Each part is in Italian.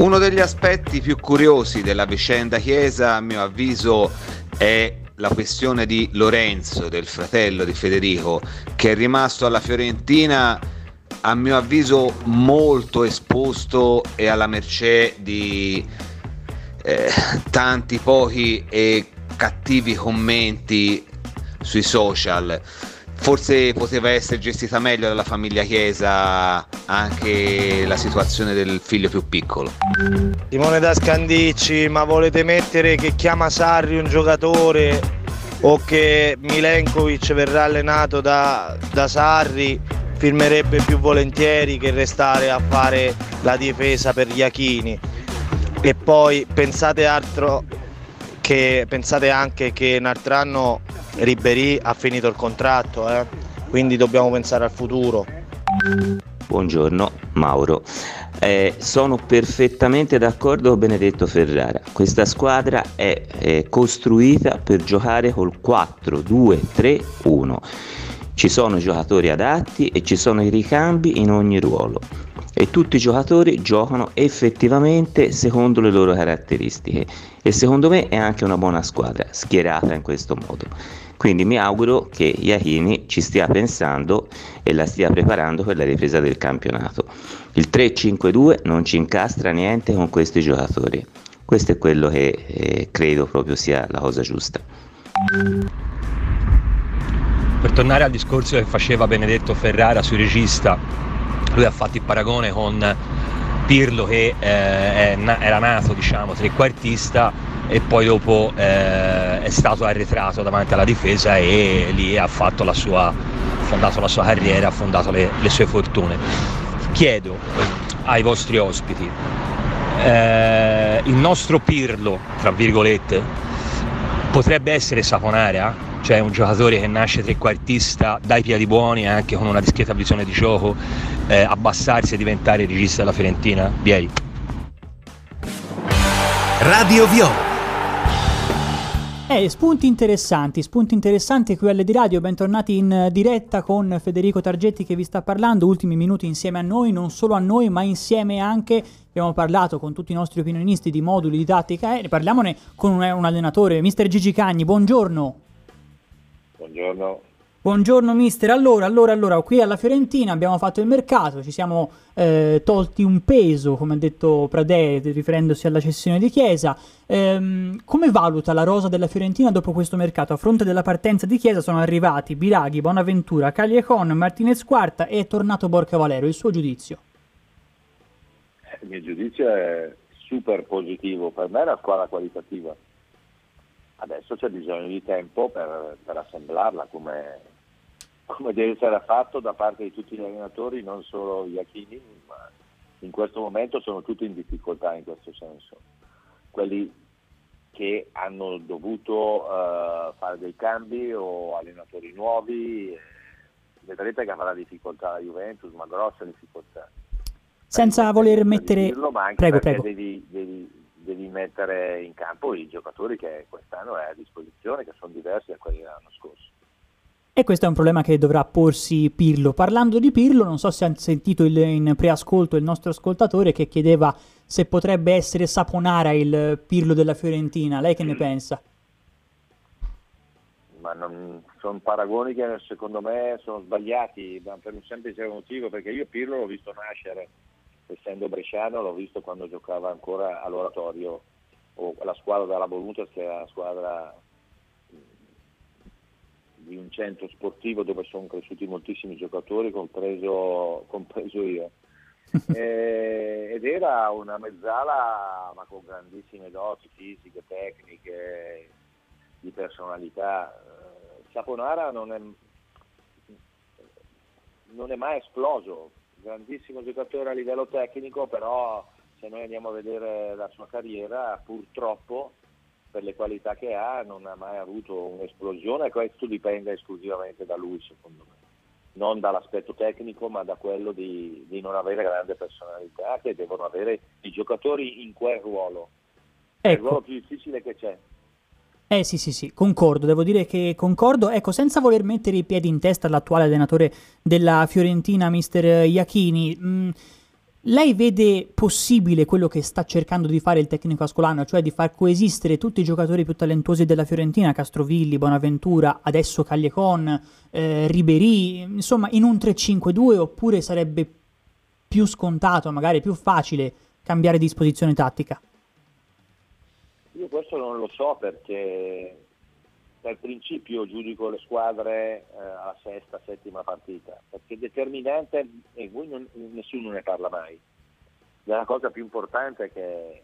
Uno degli aspetti più curiosi della vicenda Chiesa, a mio avviso, è la questione di Lorenzo, del fratello di Federico, che è rimasto alla Fiorentina a mio avviso molto esposto e alla mercé di eh, tanti pochi e cattivi commenti sui social. Forse poteva essere gestita meglio dalla famiglia Chiesa anche la situazione del figlio più piccolo. Simone da Scandicci, ma volete mettere che chiama Sarri un giocatore o che Milenkovic verrà allenato da, da Sarri? Firmerebbe più volentieri che restare a fare la difesa per gli Achini. E poi pensate altro che pensate anche che un altro anno Ribery ha finito il contratto, eh? quindi dobbiamo pensare al futuro. Buongiorno Mauro, eh, sono perfettamente d'accordo con Benedetto Ferrara, questa squadra è, è costruita per giocare col 4-2-3-1, ci sono i giocatori adatti e ci sono i ricambi in ogni ruolo e tutti i giocatori giocano effettivamente secondo le loro caratteristiche e secondo me è anche una buona squadra schierata in questo modo. Quindi mi auguro che Iachini ci stia pensando e la stia preparando per la ripresa del campionato. Il 3-5-2 non ci incastra niente con questi giocatori. Questo è quello che eh, credo proprio sia la cosa giusta. Per tornare al discorso che faceva Benedetto Ferrara sui regista, lui ha fatto il paragone con Pirlo che eh, era nato diciamo trequartista e poi dopo eh, è stato arretrato davanti alla difesa e lì ha fatto la sua, fondato la sua carriera, ha fondato le, le sue fortune. Chiedo ai vostri ospiti, eh, il nostro Pirlo, tra virgolette, potrebbe essere Saponara? Cioè un giocatore che nasce trequartista dai piedi buoni anche con una discreta visione di gioco, eh, abbassarsi e diventare regista della Fiorentina? Vieri. Radio Viola eh, spunti interessanti, spunti interessanti qui alle di radio, bentornati in diretta con Federico Targetti che vi sta parlando, ultimi minuti insieme a noi, non solo a noi ma insieme anche, abbiamo parlato con tutti i nostri opinionisti di moduli, di tattica, eh, parliamone con un, un allenatore, mister Gigi Cagni, buongiorno. Buongiorno. Buongiorno mister, allora, allora, allora, qui alla Fiorentina abbiamo fatto il mercato, ci siamo eh, tolti un peso, come ha detto Pradè, riferendosi alla cessione di Chiesa. Ehm, come valuta la rosa della Fiorentina dopo questo mercato? A fronte della partenza di Chiesa sono arrivati Biraghi, Bonaventura, Cagliacon, Martinez Quarta e è tornato Borca Valero. Il suo giudizio? Il mio giudizio è super positivo, per me è una squadra qualitativa adesso c'è bisogno di tempo per, per assemblarla come, come, deve essere fatto da parte di tutti gli allenatori, non solo gli Achini, ma in questo momento sono tutti in difficoltà in questo senso. Quelli che hanno dovuto uh, fare dei cambi o allenatori nuovi, eh, vedrete che avrà difficoltà la Juventus, ma grosse difficoltà. Senza voler mettere... Dirlo, ma prego, prego. Devi, devi, devi mettere in campo i giocatori che quest'anno è a disposizione, che sono diversi da quelli dell'anno scorso. E questo è un problema che dovrà porsi Pirlo. Parlando di Pirlo, non so se ha sentito il, in preascolto il nostro ascoltatore che chiedeva se potrebbe essere Saponara il Pirlo della Fiorentina. Lei che ne pensa? Ma non, sono paragoni che secondo me sono sbagliati, ma per un semplice motivo, perché io Pirlo l'ho visto nascere essendo bresciano l'ho visto quando giocava ancora all'oratorio o la squadra della Volutas che era la squadra di un centro sportivo dove sono cresciuti moltissimi giocatori, compreso, compreso io. e, ed era una mezzala ma con grandissime doti fisiche, tecniche, di personalità. Saponara non è, non è mai esploso, grandissimo giocatore a livello tecnico, però se noi andiamo a vedere la sua carriera, purtroppo per le qualità che ha non ha mai avuto un'esplosione e questo dipende esclusivamente da lui secondo me, non dall'aspetto tecnico ma da quello di, di non avere grande personalità che devono avere i giocatori in quel ruolo. Ecco. È il ruolo più difficile che c'è. Eh sì sì sì, concordo, devo dire che concordo. Ecco, senza voler mettere i piedi in testa all'attuale allenatore della Fiorentina, mister Iachini, mm, lei vede possibile quello che sta cercando di fare il tecnico ascolano, cioè di far coesistere tutti i giocatori più talentuosi della Fiorentina, Castrovilli, Bonaventura, adesso Cagliecon, eh, Ribery, insomma in un 3-5-2 oppure sarebbe più scontato, magari più facile cambiare disposizione tattica? Io questo non lo so perché per principio giudico le squadre eh, alla sesta, settima partita, perché determinante, e voi non, nessuno ne parla mai, è la cosa più importante che...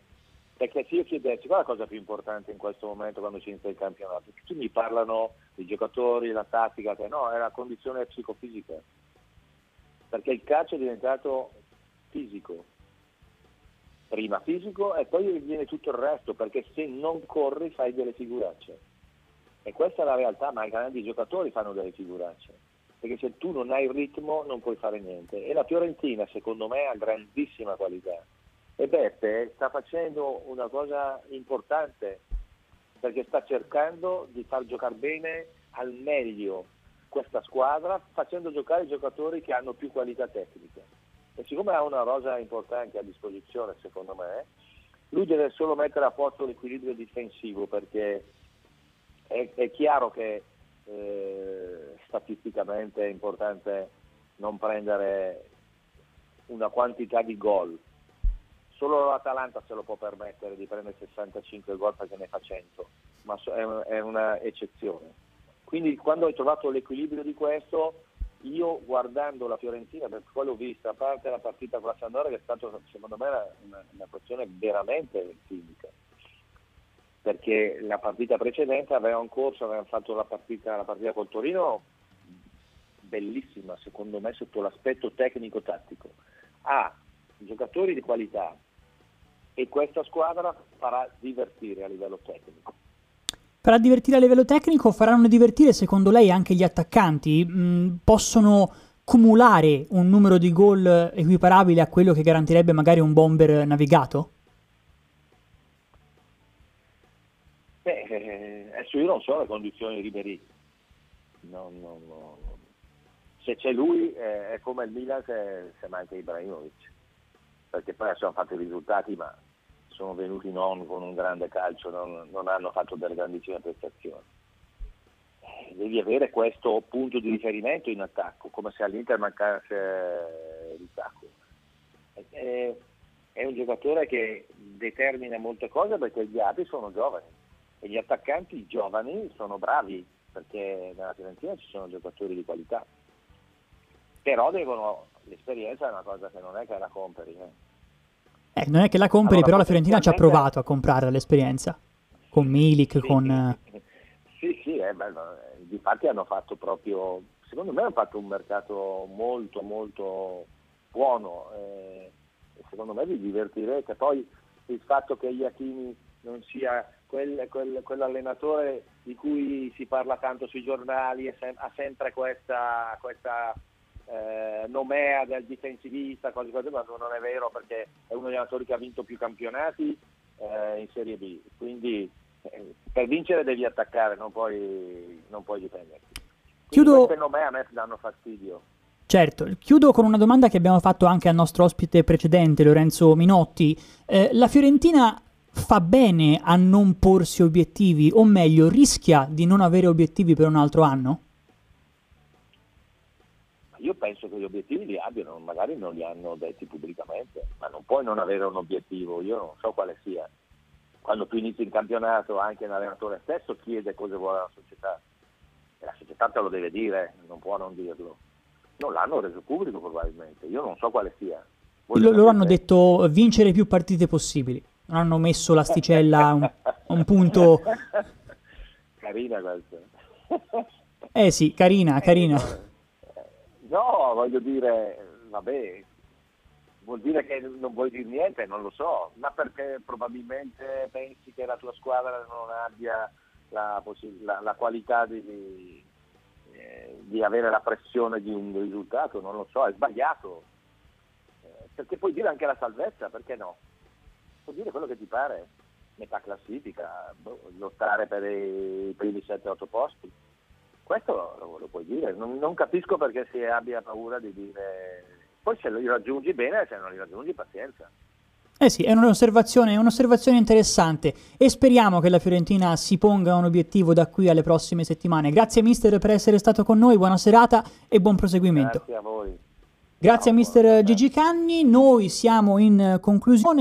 Perché se io chiedessi qual è la cosa più importante in questo momento quando si inizia il campionato, tutti mi parlano dei giocatori, la tattica, che no, è la condizione psicofisica, perché il calcio è diventato fisico, prima fisico e poi viene tutto il resto, perché se non corri fai delle figuracce e questa è la realtà, ma i grandi giocatori fanno delle figuracce, perché se tu non hai il ritmo non puoi fare niente. E la Fiorentina secondo me ha grandissima qualità. E Beppe sta facendo una cosa importante, perché sta cercando di far giocare bene al meglio questa squadra, facendo giocare i giocatori che hanno più qualità tecnica. E siccome ha una rosa importante a disposizione, secondo me, lui deve solo mettere a posto l'equilibrio difensivo, perché è, è chiaro che eh, statisticamente è importante non prendere una quantità di gol. Solo l'Atalanta se lo può permettere di prendere 65 gol perché ne fa 100, ma è una eccezione. Quindi quando hai trovato l'equilibrio di questo, io guardando la Fiorentina, per poi l'ho vista, a parte la partita con la Sandora che è stata secondo me una, una questione veramente fisica perché la partita precedente avevano corso, avevano fatto la partita, la partita col Torino bellissima secondo me sotto l'aspetto tecnico-tattico. Ha giocatori di qualità e questa squadra farà divertire a livello tecnico. Farà divertire a livello tecnico, faranno divertire secondo lei anche gli attaccanti? Mm, possono cumulare un numero di gol equiparabile a quello che garantirebbe magari un bomber navigato? Beh, eh, adesso io non so le condizioni di Ribery. No, no, no. Se c'è lui eh, è come il Milan se, se manca Ibrahimovic. Perché poi adesso hanno fatto i risultati, ma sono venuti non con un grande calcio, non, non hanno fatto delle grandissime prestazioni. Eh, devi avere questo punto di riferimento in attacco, come se all'Inter mancasse Lukaku. È, è un giocatore che determina molte cose perché gli altri sono giovani e gli attaccanti giovani sono bravi perché nella Fiorentina ci sono giocatori di qualità però devono l'esperienza è una cosa che non è che la compri eh. Eh, non è che la compri allora, però la Fiorentina ci ha provato a comprare l'esperienza. Con Milik sì, con sì sì è bello difatti hanno fatto proprio secondo me hanno fatto un mercato molto molto buono eh, secondo me vi divertirete. Poi il fatto che Iachini non sia quel, quel, quell'allenatore di cui si parla tanto sui giornali ha sempre questa, questa eh, nomea del difensivista, cose così, ma non è vero perché è uno degli allenatori che ha vinto più campionati eh, in Serie B, quindi eh, per vincere devi attaccare, non puoi, non puoi difenderti. Chiudo... Queste nomee a me danno fastidio. Certo, chiudo con una domanda che abbiamo fatto anche al nostro ospite precedente, Lorenzo Minotti. Eh, la Fiorentina fa bene a non porsi obiettivi, o meglio, rischia di non avere obiettivi per un altro anno? Io penso che gli obiettivi li abbiano, magari non li hanno detti pubblicamente, ma non puoi non avere un obiettivo, io non so quale sia. Quando tu inizi il campionato anche l'allenatore stesso chiede cosa vuole la società e la società te lo deve dire, non può non dirlo. Non l'hanno reso pubblico probabilmente, io non so quale sia. loro hanno detto vincere più partite possibili non hanno messo l'asticella a un, un punto... Carina questa. Eh sì, carina, carina. No, voglio dire, vabbè, vuol dire che non vuoi dire niente, non lo so, ma perché probabilmente pensi che la tua squadra non abbia la, la, la qualità di, eh, di, avere la pressione di un risultato, non lo so, è sbagliato. Eh, perché puoi dire anche la salvezza, perché no? può dire quello che ti pare, metà classifica, boh, lottare per i primi 7-8 posti. Questo lo, lo puoi dire, non, non, capisco perché si abbia paura di dire Poi se li raggiungi bene, se non li raggiungi pazienza. Eh sì, è un'osservazione, è un'osservazione interessante e speriamo che la Fiorentina si ponga un obiettivo da qui alle prossime settimane. Grazie mister per essere stato con noi, buona serata e buon proseguimento. Grazie a voi. Grazie Ciao, a mister Gigi Canni, noi siamo in conclusione.